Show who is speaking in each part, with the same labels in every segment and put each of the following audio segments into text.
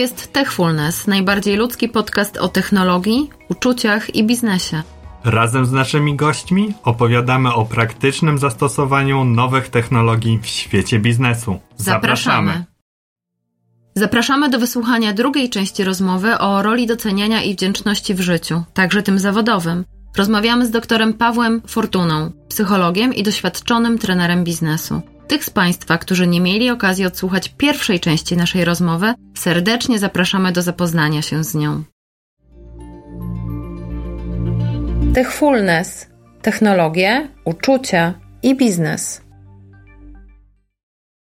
Speaker 1: jest Techfulness, najbardziej ludzki podcast o technologii, uczuciach i biznesie.
Speaker 2: Razem z naszymi gośćmi opowiadamy o praktycznym zastosowaniu nowych technologii w świecie biznesu.
Speaker 1: Zapraszamy. Zapraszamy do wysłuchania drugiej części rozmowy o roli doceniania i wdzięczności w życiu, także tym zawodowym. Rozmawiamy z doktorem Pawłem Fortuną, psychologiem i doświadczonym trenerem biznesu. Tych z Państwa, którzy nie mieli okazji odsłuchać pierwszej części naszej rozmowy, serdecznie zapraszamy do zapoznania się z nią. Techfulness technologie, uczucia i biznes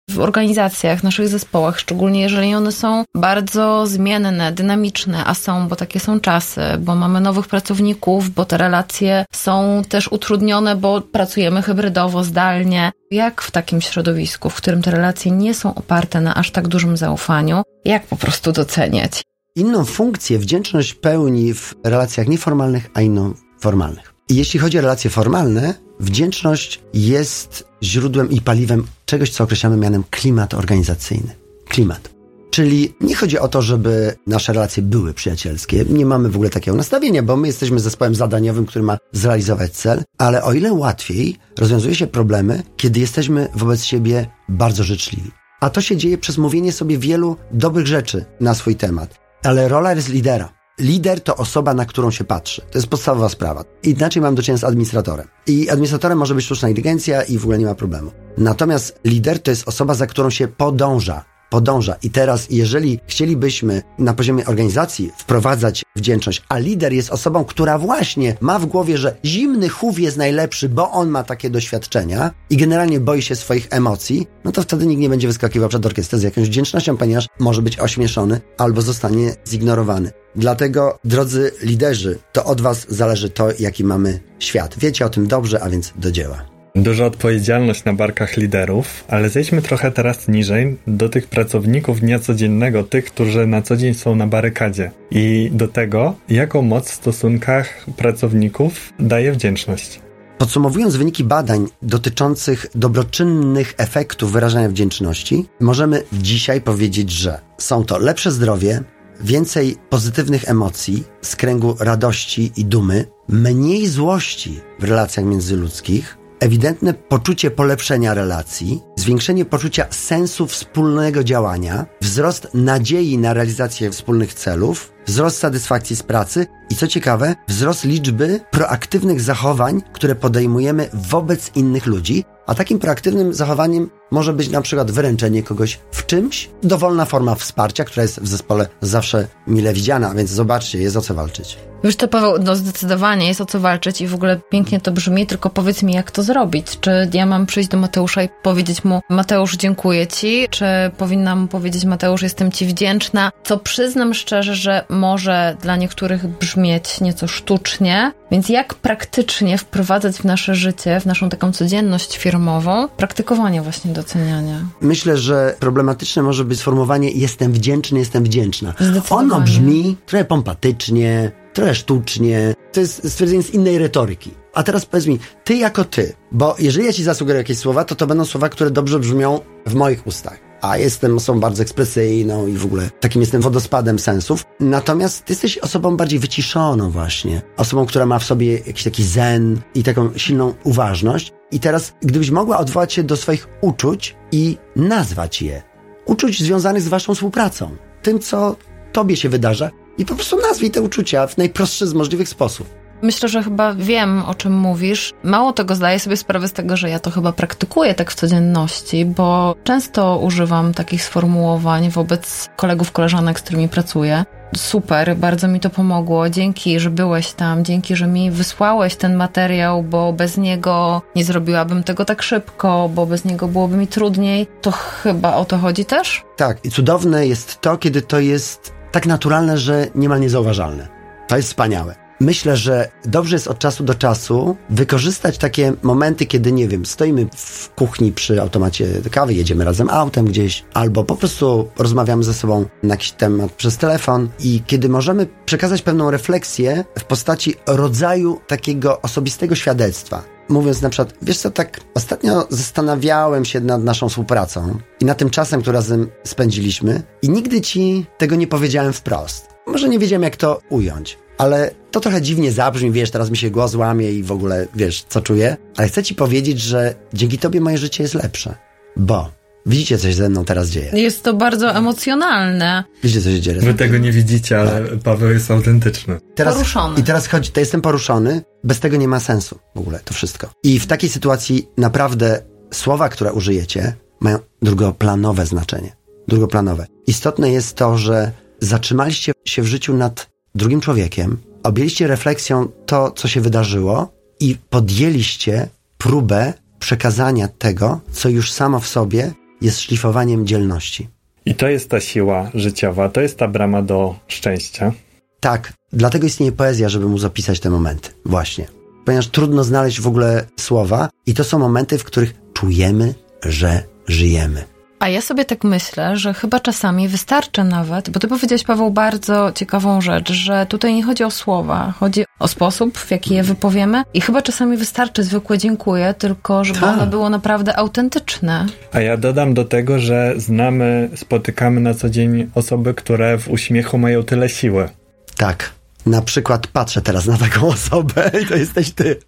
Speaker 1: w organizacjach, naszych zespołach, szczególnie jeżeli one są bardzo zmienne, dynamiczne, a są, bo takie są czasy, bo mamy nowych pracowników, bo te relacje są też utrudnione, bo pracujemy hybrydowo, zdalnie. Jak w takim środowisku, w którym te relacje nie są oparte na aż tak dużym zaufaniu, jak po prostu doceniać?
Speaker 3: Inną funkcję wdzięczność pełni w relacjach nieformalnych, a inną formalnych. I jeśli chodzi o relacje formalne, wdzięczność jest źródłem i paliwem czegoś, co określamy mianem klimat organizacyjny. Klimat. Czyli nie chodzi o to, żeby nasze relacje były przyjacielskie. Nie mamy w ogóle takiego nastawienia, bo my jesteśmy zespołem zadaniowym, który ma zrealizować cel, ale o ile łatwiej rozwiązuje się problemy, kiedy jesteśmy wobec siebie bardzo życzliwi. A to się dzieje przez mówienie sobie wielu dobrych rzeczy na swój temat. Ale rola jest lidera. Lider to osoba, na którą się patrzy. To jest podstawowa sprawa. Inaczej mam do czynienia z administratorem. I administratorem może być sztuczna inteligencja i w ogóle nie ma problemu. Natomiast lider to jest osoba, za którą się podąża podąża. I teraz, jeżeli chcielibyśmy na poziomie organizacji wprowadzać wdzięczność, a lider jest osobą, która właśnie ma w głowie, że zimny chów jest najlepszy, bo on ma takie doświadczenia i generalnie boi się swoich emocji, no to wtedy nikt nie będzie wyskakiwał przed orkiestrę z jakąś wdzięcznością, ponieważ może być ośmieszony albo zostanie zignorowany. Dlatego, drodzy liderzy, to od Was zależy to, jaki mamy świat. Wiecie o tym dobrze, a więc do dzieła.
Speaker 2: Duża odpowiedzialność na barkach liderów, ale zejdźmy trochę teraz niżej do tych pracowników dnia codziennego, tych, którzy na co dzień są na barykadzie i do tego, jaką moc w stosunkach pracowników daje wdzięczność.
Speaker 3: Podsumowując wyniki badań dotyczących dobroczynnych efektów wyrażania wdzięczności, możemy dzisiaj powiedzieć, że są to lepsze zdrowie, więcej pozytywnych emocji z kręgu radości i dumy, mniej złości w relacjach międzyludzkich, ewidentne poczucie polepszenia relacji, zwiększenie poczucia sensu wspólnego działania, wzrost nadziei na realizację wspólnych celów, wzrost satysfakcji z pracy i co ciekawe, wzrost liczby proaktywnych zachowań, które podejmujemy wobec innych ludzi, a takim proaktywnym zachowaniem może być na przykład wyręczenie kogoś w czymś, dowolna forma wsparcia, która jest w zespole zawsze mile widziana, więc zobaczcie, jest o co walczyć.
Speaker 1: Wiesz to Paweł, no zdecydowanie jest o co walczyć i w ogóle pięknie to brzmi, tylko powiedz mi jak to zrobić. Czy ja mam przyjść do Mateusza i powiedzieć mu Mateusz dziękuję Ci, czy powinnam powiedzieć Mateusz jestem Ci wdzięczna, co przyznam szczerze, że może dla niektórych brzmieć nieco sztucznie, więc jak praktycznie wprowadzać w nasze życie, w naszą taką codzienność firmową, praktykowanie właśnie doceniania?
Speaker 3: Myślę, że problematyczne może być sformułowanie jestem wdzięczny, jestem wdzięczna. Ono brzmi trochę pompatycznie, trochę sztucznie. To jest stwierdzenie z innej retoryki. A teraz powiedz mi, ty jako ty, bo jeżeli ja ci zasugeruję jakieś słowa, to to będą słowa, które dobrze brzmią w moich ustach. A jestem osobą bardzo ekspresyjną i w ogóle takim jestem wodospadem sensów. Natomiast ty jesteś osobą bardziej wyciszoną właśnie. Osobą, która ma w sobie jakiś taki zen i taką silną uważność. I teraz, gdybyś mogła odwołać się do swoich uczuć i nazwać je. Uczuć związanych z waszą współpracą. Tym, co tobie się wydarza i po prostu nazwij te uczucia w najprostszy z możliwych sposób.
Speaker 1: Myślę, że chyba wiem, o czym mówisz. Mało tego, zdaję sobie sprawę z tego, że ja to chyba praktykuję tak w codzienności, bo często używam takich sformułowań wobec kolegów, koleżanek, z którymi pracuję. Super, bardzo mi to pomogło. Dzięki, że byłeś tam, dzięki, że mi wysłałeś ten materiał, bo bez niego nie zrobiłabym tego tak szybko, bo bez niego byłoby mi trudniej. To chyba o to chodzi też?
Speaker 3: Tak, i cudowne jest to, kiedy to jest tak naturalne, że niemal niezauważalne. To jest wspaniałe. Myślę, że dobrze jest od czasu do czasu wykorzystać takie momenty, kiedy, nie wiem, stoimy w kuchni przy automacie kawy, jedziemy razem autem gdzieś, albo po prostu rozmawiamy ze sobą na jakiś temat przez telefon i kiedy możemy przekazać pewną refleksję w postaci rodzaju takiego osobistego świadectwa. Mówiąc na przykład, wiesz co, tak ostatnio zastanawiałem się nad naszą współpracą i nad tym czasem, który razem spędziliśmy i nigdy ci tego nie powiedziałem wprost. Może nie wiedziałem, jak to ująć, ale to trochę dziwnie zabrzmi, wiesz, teraz mi się głos łamie i w ogóle, wiesz, co czuję, ale chcę ci powiedzieć, że dzięki tobie moje życie jest lepsze, bo Widzicie, co się ze mną teraz dzieje.
Speaker 1: Jest to bardzo emocjonalne.
Speaker 3: Widzicie, co się dzieje.
Speaker 2: Wy tego nie widzicie, ale tak. Paweł jest autentyczny.
Speaker 1: Teraz, poruszony.
Speaker 3: I teraz chodzi, to jestem poruszony, bez tego nie ma sensu w ogóle to wszystko. I w takiej sytuacji naprawdę słowa, które użyjecie, mają drugoplanowe znaczenie. Drugoplanowe. Istotne jest to, że zatrzymaliście się w życiu nad drugim człowiekiem, objęliście refleksją to, co się wydarzyło i podjęliście próbę przekazania tego, co już samo w sobie jest szlifowaniem dzielności.
Speaker 2: I to jest ta siła życiowa, to jest ta brama do szczęścia.
Speaker 3: Tak, dlatego istnieje poezja, żeby móc opisać te momenty. Właśnie. Ponieważ trudno znaleźć w ogóle słowa, i to są momenty, w których czujemy, że żyjemy.
Speaker 1: A ja sobie tak myślę, że chyba czasami wystarczy nawet, bo ty powiedziałeś, Paweł, bardzo ciekawą rzecz, że tutaj nie chodzi o słowa, chodzi o sposób, w jaki je wypowiemy i chyba czasami wystarczy zwykłe dziękuję, tylko żeby Ta. ono było naprawdę autentyczne.
Speaker 2: A ja dodam do tego, że znamy, spotykamy na co dzień osoby, które w uśmiechu mają tyle siły.
Speaker 3: Tak. Na przykład patrzę teraz na taką osobę i to jesteś ty.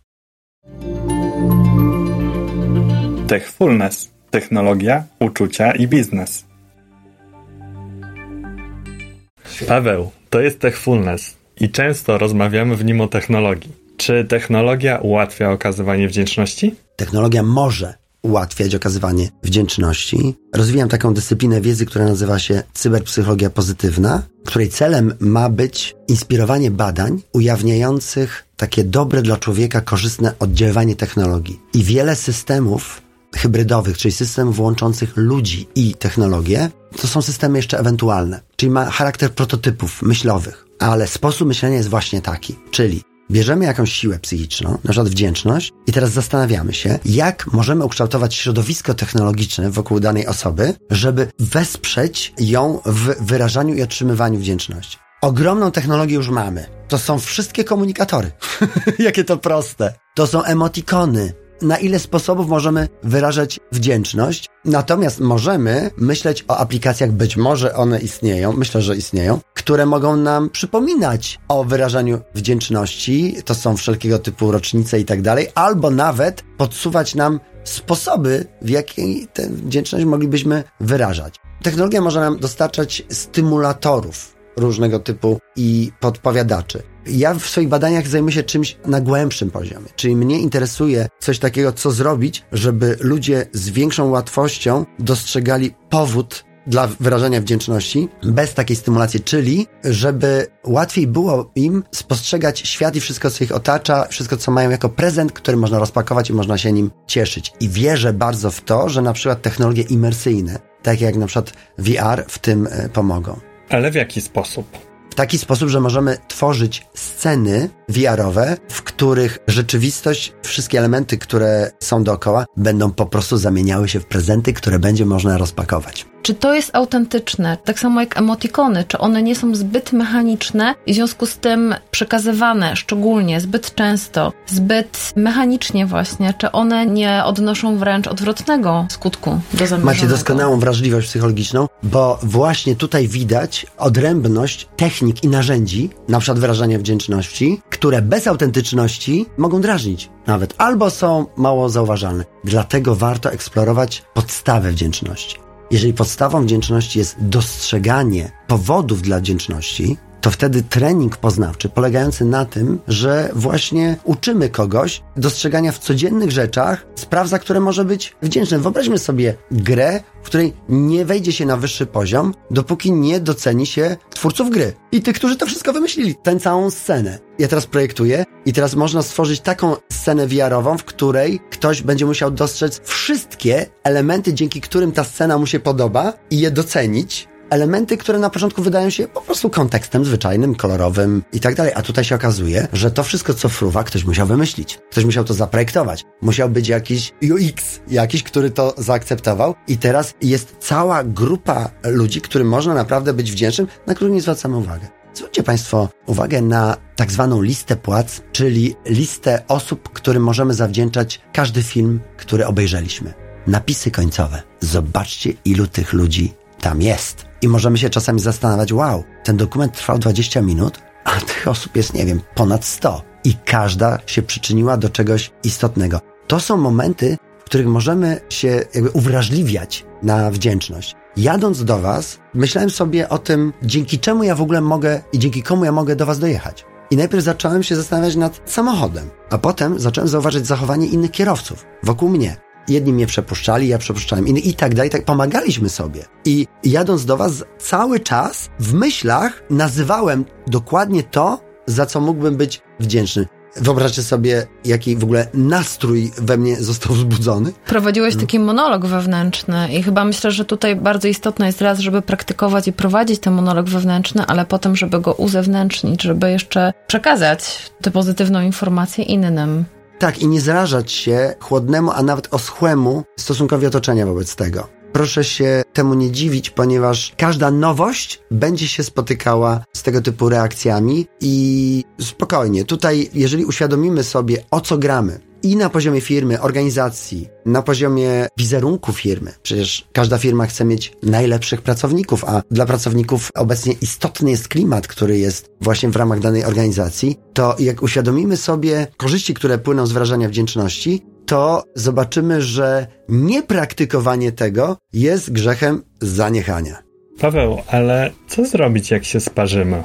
Speaker 2: Techfulness technologia, uczucia i biznes. Paweł, to jest Techfulness i często rozmawiamy w nim o technologii. Czy technologia ułatwia okazywanie wdzięczności?
Speaker 3: Technologia może ułatwiać okazywanie wdzięczności. Rozwijam taką dyscyplinę wiedzy, która nazywa się cyberpsychologia pozytywna, której celem ma być inspirowanie badań ujawniających takie dobre dla człowieka, korzystne oddziaływanie technologii. I wiele systemów hybrydowych, czyli systemów łączących ludzi i technologię, to są systemy jeszcze ewentualne, czyli ma charakter prototypów myślowych, ale sposób myślenia jest właśnie taki, czyli bierzemy jakąś siłę psychiczną, na przykład wdzięczność, i teraz zastanawiamy się, jak możemy ukształtować środowisko technologiczne wokół danej osoby, żeby wesprzeć ją w wyrażaniu i otrzymywaniu wdzięczności. Ogromną technologię już mamy. To są wszystkie komunikatory. Jakie to proste. To są emotikony na ile sposobów możemy wyrażać wdzięczność. Natomiast możemy myśleć o aplikacjach, być może one istnieją, myślę, że istnieją, które mogą nam przypominać o wyrażaniu wdzięczności. To są wszelkiego typu rocznice i tak dalej, albo nawet podsuwać nam sposoby, w jakiej tę wdzięczność moglibyśmy wyrażać. Technologia może nam dostarczać stymulatorów różnego typu i podpowiadaczy. Ja w swoich badaniach zajmuję się czymś na głębszym poziomie, czyli mnie interesuje coś takiego, co zrobić, żeby ludzie z większą łatwością dostrzegali powód dla wyrażania wdzięczności bez takiej stymulacji, czyli żeby łatwiej było im spostrzegać świat i wszystko, co ich otacza, wszystko, co mają jako prezent, który można rozpakować i można się nim cieszyć. I wierzę bardzo w to, że na przykład technologie imersyjne, takie jak na przykład VR, w tym e, pomogą.
Speaker 2: Ale w jaki sposób?
Speaker 3: w taki sposób, że możemy tworzyć sceny VR-owe, w których rzeczywistość, wszystkie elementy, które są dookoła, będą po prostu zamieniały się w prezenty, które będzie można rozpakować.
Speaker 1: Czy to jest autentyczne? Tak samo jak emotikony, czy one nie są zbyt mechaniczne i w związku z tym przekazywane szczególnie zbyt często, zbyt mechanicznie właśnie, czy one nie odnoszą wręcz odwrotnego skutku do?
Speaker 3: Macie doskonałą wrażliwość psychologiczną, bo właśnie tutaj widać odrębność technik i narzędzi, na przykład wyrażania wdzięczności, które bez autentyczności mogą drażnić nawet, albo są mało zauważalne. Dlatego warto eksplorować podstawę wdzięczności. Jeżeli podstawą wdzięczności jest dostrzeganie powodów dla wdzięczności, to wtedy trening poznawczy polegający na tym, że właśnie uczymy kogoś dostrzegania w codziennych rzeczach spraw, za które może być wdzięczny. Wyobraźmy sobie grę, w której nie wejdzie się na wyższy poziom, dopóki nie doceni się twórców gry i tych, którzy to wszystko wymyślili, tę całą scenę. Ja teraz projektuję i teraz można stworzyć taką scenę VR-ową, w której ktoś będzie musiał dostrzec wszystkie elementy, dzięki którym ta scena mu się podoba i je docenić elementy, które na początku wydają się po prostu kontekstem zwyczajnym, kolorowym i tak dalej. A tutaj się okazuje, że to wszystko, co fruwa, ktoś musiał wymyślić. Ktoś musiał to zaprojektować. Musiał być jakiś UX, jakiś, który to zaakceptował. I teraz jest cała grupa ludzi, którym można naprawdę być wdzięcznym, na których nie zwracamy uwagi. Zwróćcie Państwo uwagę na tak zwaną listę płac, czyli listę osób, którym możemy zawdzięczać każdy film, który obejrzeliśmy. Napisy końcowe. Zobaczcie, ilu tych ludzi tam jest. I możemy się czasami zastanawiać, wow, ten dokument trwał 20 minut, a tych osób jest, nie wiem, ponad 100. I każda się przyczyniła do czegoś istotnego. To są momenty, w których możemy się jakby uwrażliwiać na wdzięczność. Jadąc do Was, myślałem sobie o tym, dzięki czemu ja w ogóle mogę i dzięki komu ja mogę do Was dojechać. I najpierw zacząłem się zastanawiać nad samochodem, a potem zacząłem zauważyć zachowanie innych kierowców wokół mnie. Jedni mnie przepuszczali, ja przepuszczałem innych i tak dalej, tak pomagaliśmy sobie. I jadąc do Was, cały czas w myślach nazywałem dokładnie to, za co mógłbym być wdzięczny. Wyobraźcie sobie, jaki w ogóle nastrój we mnie został wzbudzony.
Speaker 1: Prowadziłeś taki monolog wewnętrzny i chyba myślę, że tutaj bardzo istotne jest raz, żeby praktykować i prowadzić ten monolog wewnętrzny, ale potem, żeby go uzewnętrznić, żeby jeszcze przekazać tę pozytywną informację innym.
Speaker 3: Tak, i nie zrażać się chłodnemu, a nawet oschłemu stosunkowi otoczenia wobec tego. Proszę się temu nie dziwić, ponieważ każda nowość będzie się spotykała z tego typu reakcjami i spokojnie. Tutaj, jeżeli uświadomimy sobie, o co gramy, i na poziomie firmy, organizacji, na poziomie wizerunku firmy. Przecież każda firma chce mieć najlepszych pracowników, a dla pracowników obecnie istotny jest klimat, który jest właśnie w ramach danej organizacji. To jak uświadomimy sobie korzyści, które płyną z wrażenia wdzięczności, to zobaczymy, że niepraktykowanie tego jest grzechem zaniechania.
Speaker 2: Paweł, ale co zrobić, jak się sparzymy?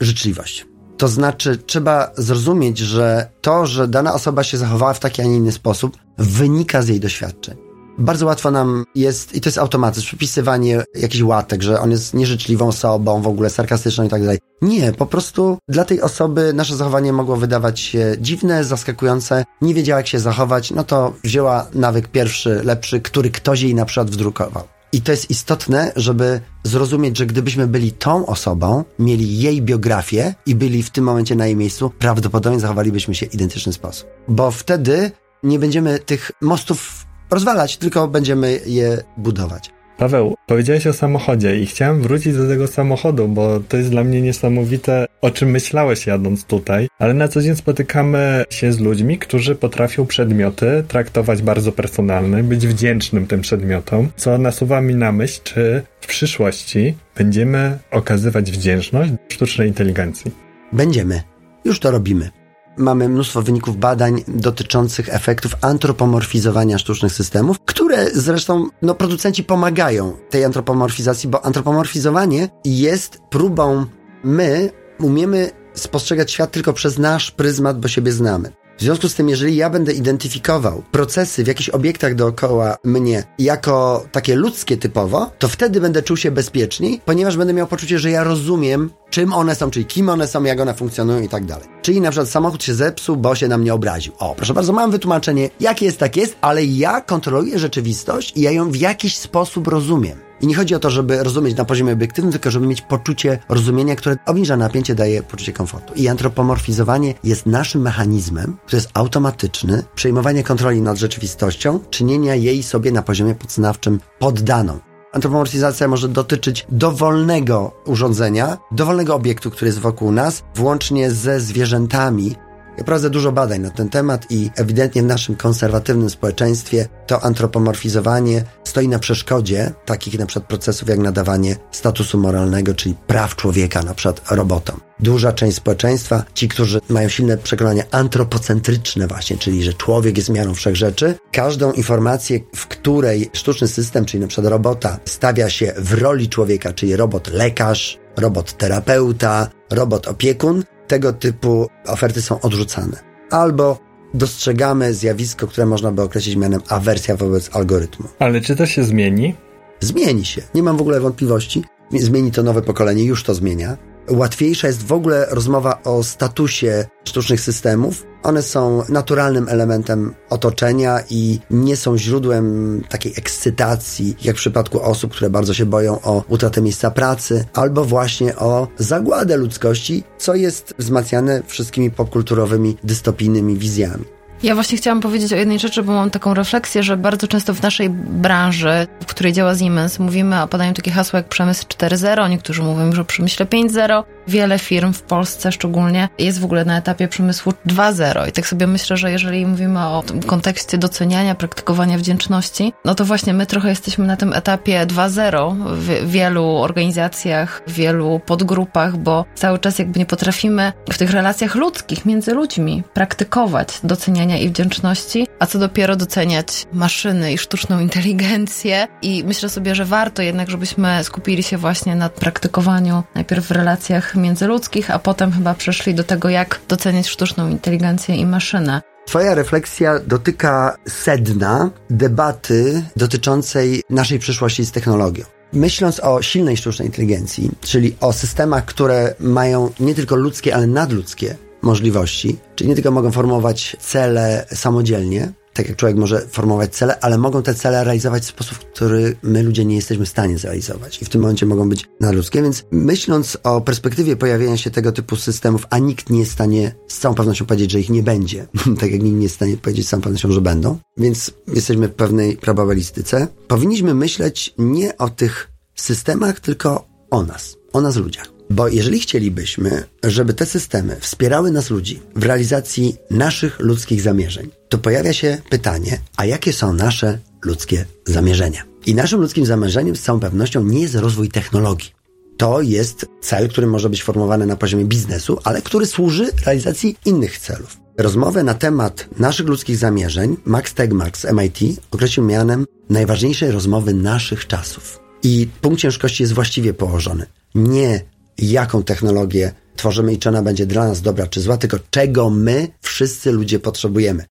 Speaker 3: Życzliwość. To znaczy, trzeba zrozumieć, że to, że dana osoba się zachowała w taki, a nie inny sposób, wynika z jej doświadczeń. Bardzo łatwo nam jest, i to jest automatyzm, przypisywanie jakichś łatek, że on jest nieżyczliwą osobą, w ogóle sarkastyczną i tak dalej. Nie, po prostu dla tej osoby nasze zachowanie mogło wydawać się dziwne, zaskakujące, nie wiedziała jak się zachować, no to wzięła nawyk pierwszy, lepszy, który ktoś jej na przykład wdrukował. I to jest istotne, żeby zrozumieć, że gdybyśmy byli tą osobą, mieli jej biografię i byli w tym momencie na jej miejscu, prawdopodobnie zachowalibyśmy się w identyczny sposób. Bo wtedy nie będziemy tych mostów rozwalać, tylko będziemy je budować.
Speaker 2: Paweł, powiedziałeś o samochodzie i chciałem wrócić do tego samochodu, bo to jest dla mnie niesamowite, o czym myślałeś jadąc tutaj, ale na co dzień spotykamy się z ludźmi, którzy potrafią przedmioty traktować bardzo personalnie, być wdzięcznym tym przedmiotom, co nasuwa mi na myśl, czy w przyszłości będziemy okazywać wdzięczność sztucznej inteligencji.
Speaker 3: Będziemy. Już to robimy. Mamy mnóstwo wyników badań dotyczących efektów antropomorfizowania sztucznych systemów, które zresztą no, producenci pomagają tej antropomorfizacji, bo antropomorfizowanie jest próbą my umiemy spostrzegać świat tylko przez nasz pryzmat, bo siebie znamy. W związku z tym, jeżeli ja będę identyfikował procesy w jakichś obiektach dookoła mnie jako takie ludzkie typowo, to wtedy będę czuł się bezpieczniej, ponieważ będę miał poczucie, że ja rozumiem, czym one są, czyli kim one są, jak one funkcjonują i tak dalej. Czyli na przykład samochód się zepsuł, bo się na mnie obraził. O, proszę bardzo, mam wytłumaczenie, jak jest, tak jest, ale ja kontroluję rzeczywistość i ja ją w jakiś sposób rozumiem. I nie chodzi o to, żeby rozumieć na poziomie obiektywnym, tylko żeby mieć poczucie rozumienia, które obniża napięcie, daje poczucie komfortu. I antropomorfizowanie jest naszym mechanizmem, który jest automatyczny, przejmowanie kontroli nad rzeczywistością, czynienia jej sobie na poziomie podznawczym poddaną. Antropomorfizacja może dotyczyć dowolnego urządzenia, dowolnego obiektu, który jest wokół nas, włącznie ze zwierzętami, ja prowadzę dużo badań na ten temat i ewidentnie w naszym konserwatywnym społeczeństwie to antropomorfizowanie stoi na przeszkodzie takich na przykład procesów jak nadawanie statusu moralnego, czyli praw człowieka na przykład robotom. Duża część społeczeństwa, ci, którzy mają silne przekonania antropocentryczne właśnie, czyli że człowiek jest miarą wszechrzeczy, każdą informację, w której sztuczny system, czyli na przykład robota, stawia się w roli człowieka, czyli robot lekarz, robot terapeuta, robot opiekun, tego typu oferty są odrzucane. Albo dostrzegamy zjawisko, które można by określić mianem awersja wobec algorytmu.
Speaker 2: Ale czy to się zmieni?
Speaker 3: Zmieni się. Nie mam w ogóle wątpliwości. Zmieni to nowe pokolenie, już to zmienia łatwiejsza jest w ogóle rozmowa o statusie sztucznych systemów. One są naturalnym elementem otoczenia i nie są źródłem takiej ekscytacji, jak w przypadku osób, które bardzo się boją o utratę miejsca pracy, albo właśnie o zagładę ludzkości, co jest wzmacniane wszystkimi popkulturowymi, dystopijnymi wizjami.
Speaker 1: Ja właśnie chciałam powiedzieć o jednej rzeczy, bo mam taką refleksję, że bardzo często w naszej branży, w której działa Siemens, mówimy, a padają takie hasła jak przemysł 4.0, niektórzy mówią już o przemyśle 5.0. Wiele firm w Polsce szczególnie jest w ogóle na etapie przemysłu 2.0 i tak sobie myślę, że jeżeli mówimy o kontekście doceniania, praktykowania wdzięczności, no to właśnie my trochę jesteśmy na tym etapie 2.0 w wielu organizacjach, w wielu podgrupach, bo cały czas jakby nie potrafimy w tych relacjach ludzkich, między ludźmi praktykować doceniania i wdzięczności, a co dopiero doceniać maszyny i sztuczną inteligencję. I myślę sobie, że warto jednak, żebyśmy skupili się właśnie na praktykowaniu najpierw w relacjach międzyludzkich, a potem chyba przeszli do tego, jak doceniać sztuczną inteligencję i maszynę.
Speaker 3: Twoja refleksja dotyka sedna debaty dotyczącej naszej przyszłości z technologią. Myśląc o silnej sztucznej inteligencji, czyli o systemach, które mają nie tylko ludzkie, ale nadludzkie możliwości, czyli nie tylko mogą formułować cele samodzielnie, tak jak człowiek może formułować cele, ale mogą te cele realizować w sposób, który my ludzie nie jesteśmy w stanie zrealizować. I w tym momencie mogą być nadludzkie, więc myśląc o perspektywie pojawienia się tego typu systemów, a nikt nie jest w stanie z całą pewnością powiedzieć, że ich nie będzie, tak jak nikt nie jest w stanie powiedzieć z całą pewnością, że będą, więc jesteśmy w pewnej probabilistyce, powinniśmy myśleć nie o tych systemach, tylko o nas, o nas ludziach. Bo jeżeli chcielibyśmy, żeby te systemy wspierały nas ludzi w realizacji naszych ludzkich zamierzeń, to pojawia się pytanie, a jakie są nasze ludzkie zamierzenia? I naszym ludzkim zamierzeniem z całą pewnością nie jest rozwój technologii. To jest cel, który może być formowany na poziomie biznesu, ale który służy realizacji innych celów. Rozmowę na temat naszych ludzkich zamierzeń Max Tegmark z MIT określił mianem najważniejszej rozmowy naszych czasów. I punkt ciężkości jest właściwie położony. Nie jaką technologię tworzymy i czy ona będzie dla nas dobra czy zła, tylko czego my wszyscy ludzie potrzebujemy.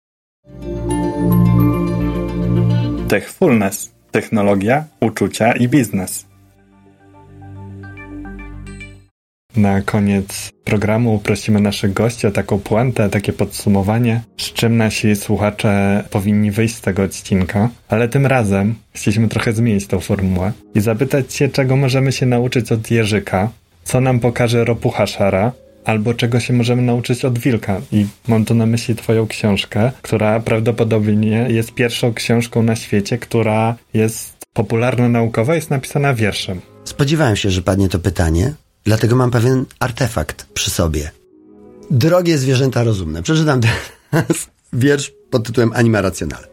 Speaker 2: Techfulness. Technologia, uczucia i biznes. Na koniec programu prosimy naszych gości o taką puentę, takie podsumowanie, z czym nasi słuchacze powinni wyjść z tego odcinka. Ale tym razem chcieliśmy trochę zmienić tą formułę i zapytać się, czego możemy się nauczyć od Jerzyka, co nam pokaże ropucha szara, albo czego się możemy nauczyć od wilka. I mam tu na myśli Twoją książkę, która prawdopodobnie jest pierwszą książką na świecie, która jest popularno-naukowa, jest napisana wierszem.
Speaker 3: Spodziewałem się, że padnie to pytanie, dlatego mam pewien artefakt przy sobie. Drogie zwierzęta rozumne. Przeczytam teraz wiersz pod tytułem Anima Racjonale.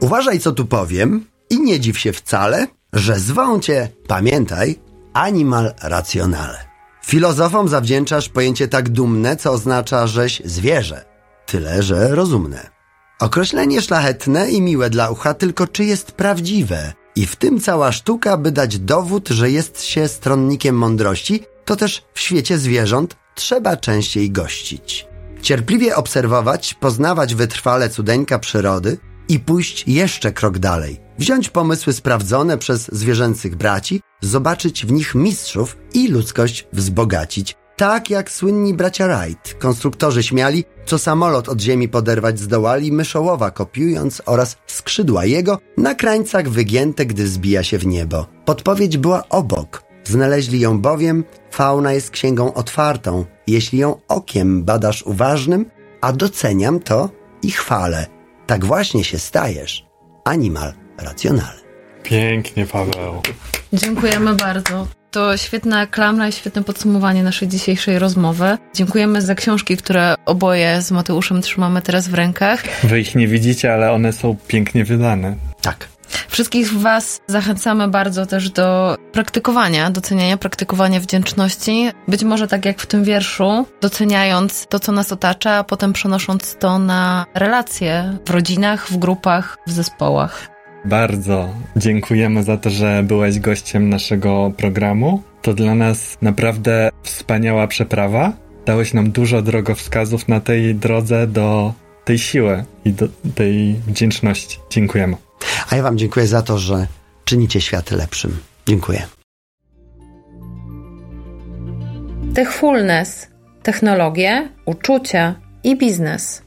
Speaker 3: Uważaj, co tu powiem i nie dziw się wcale, że zwą cię, pamiętaj, animal racjonale. Filozofom zawdzięczasz pojęcie tak dumne, co oznacza, żeś zwierzę. Tyle, że rozumne. Określenie szlachetne i miłe dla ucha, tylko czy jest prawdziwe? I w tym cała sztuka, by dać dowód, że jest się stronnikiem mądrości, to też w świecie zwierząt trzeba częściej gościć. Cierpliwie obserwować, poznawać wytrwale cudeńka przyrody i pójść jeszcze krok dalej. Wziąć pomysły sprawdzone przez zwierzęcych braci, zobaczyć w nich mistrzów i ludzkość wzbogacić. Tak jak słynni bracia Wright, konstruktorzy śmiali, co samolot od ziemi poderwać zdołali, myszołowa kopiując oraz skrzydła jego na krańcach wygięte, gdy zbija się w niebo. Podpowiedź była obok. Znaleźli ją bowiem, fauna jest księgą otwartą. Jeśli ją okiem badasz uważnym, a doceniam to i chwalę. Tak właśnie się stajesz. Animal racjonalny.
Speaker 2: Pięknie, Paweł.
Speaker 1: Dziękujemy bardzo. To świetna klamra i świetne podsumowanie naszej dzisiejszej rozmowy. Dziękujemy za książki, które oboje z Mateuszem trzymamy teraz w rękach.
Speaker 2: Wy ich nie widzicie, ale one są pięknie wydane.
Speaker 3: Tak.
Speaker 1: Wszystkich Was zachęcamy bardzo też do praktykowania, doceniania, praktykowania wdzięczności. Być może tak jak w tym wierszu, doceniając to, co nas otacza, a potem przenosząc to na relacje w rodzinach, w grupach, w zespołach.
Speaker 2: Bardzo dziękujemy za to, że byłeś gościem naszego programu. To dla nas naprawdę wspaniała przeprawa. Dałeś nam dużo drogowskazów na tej drodze do tej siły i do tej wdzięczności. Dziękujemy.
Speaker 3: A ja Wam dziękuję za to, że czynicie świat lepszym. Dziękuję.
Speaker 1: Techfulness, technologie, uczucia i biznes.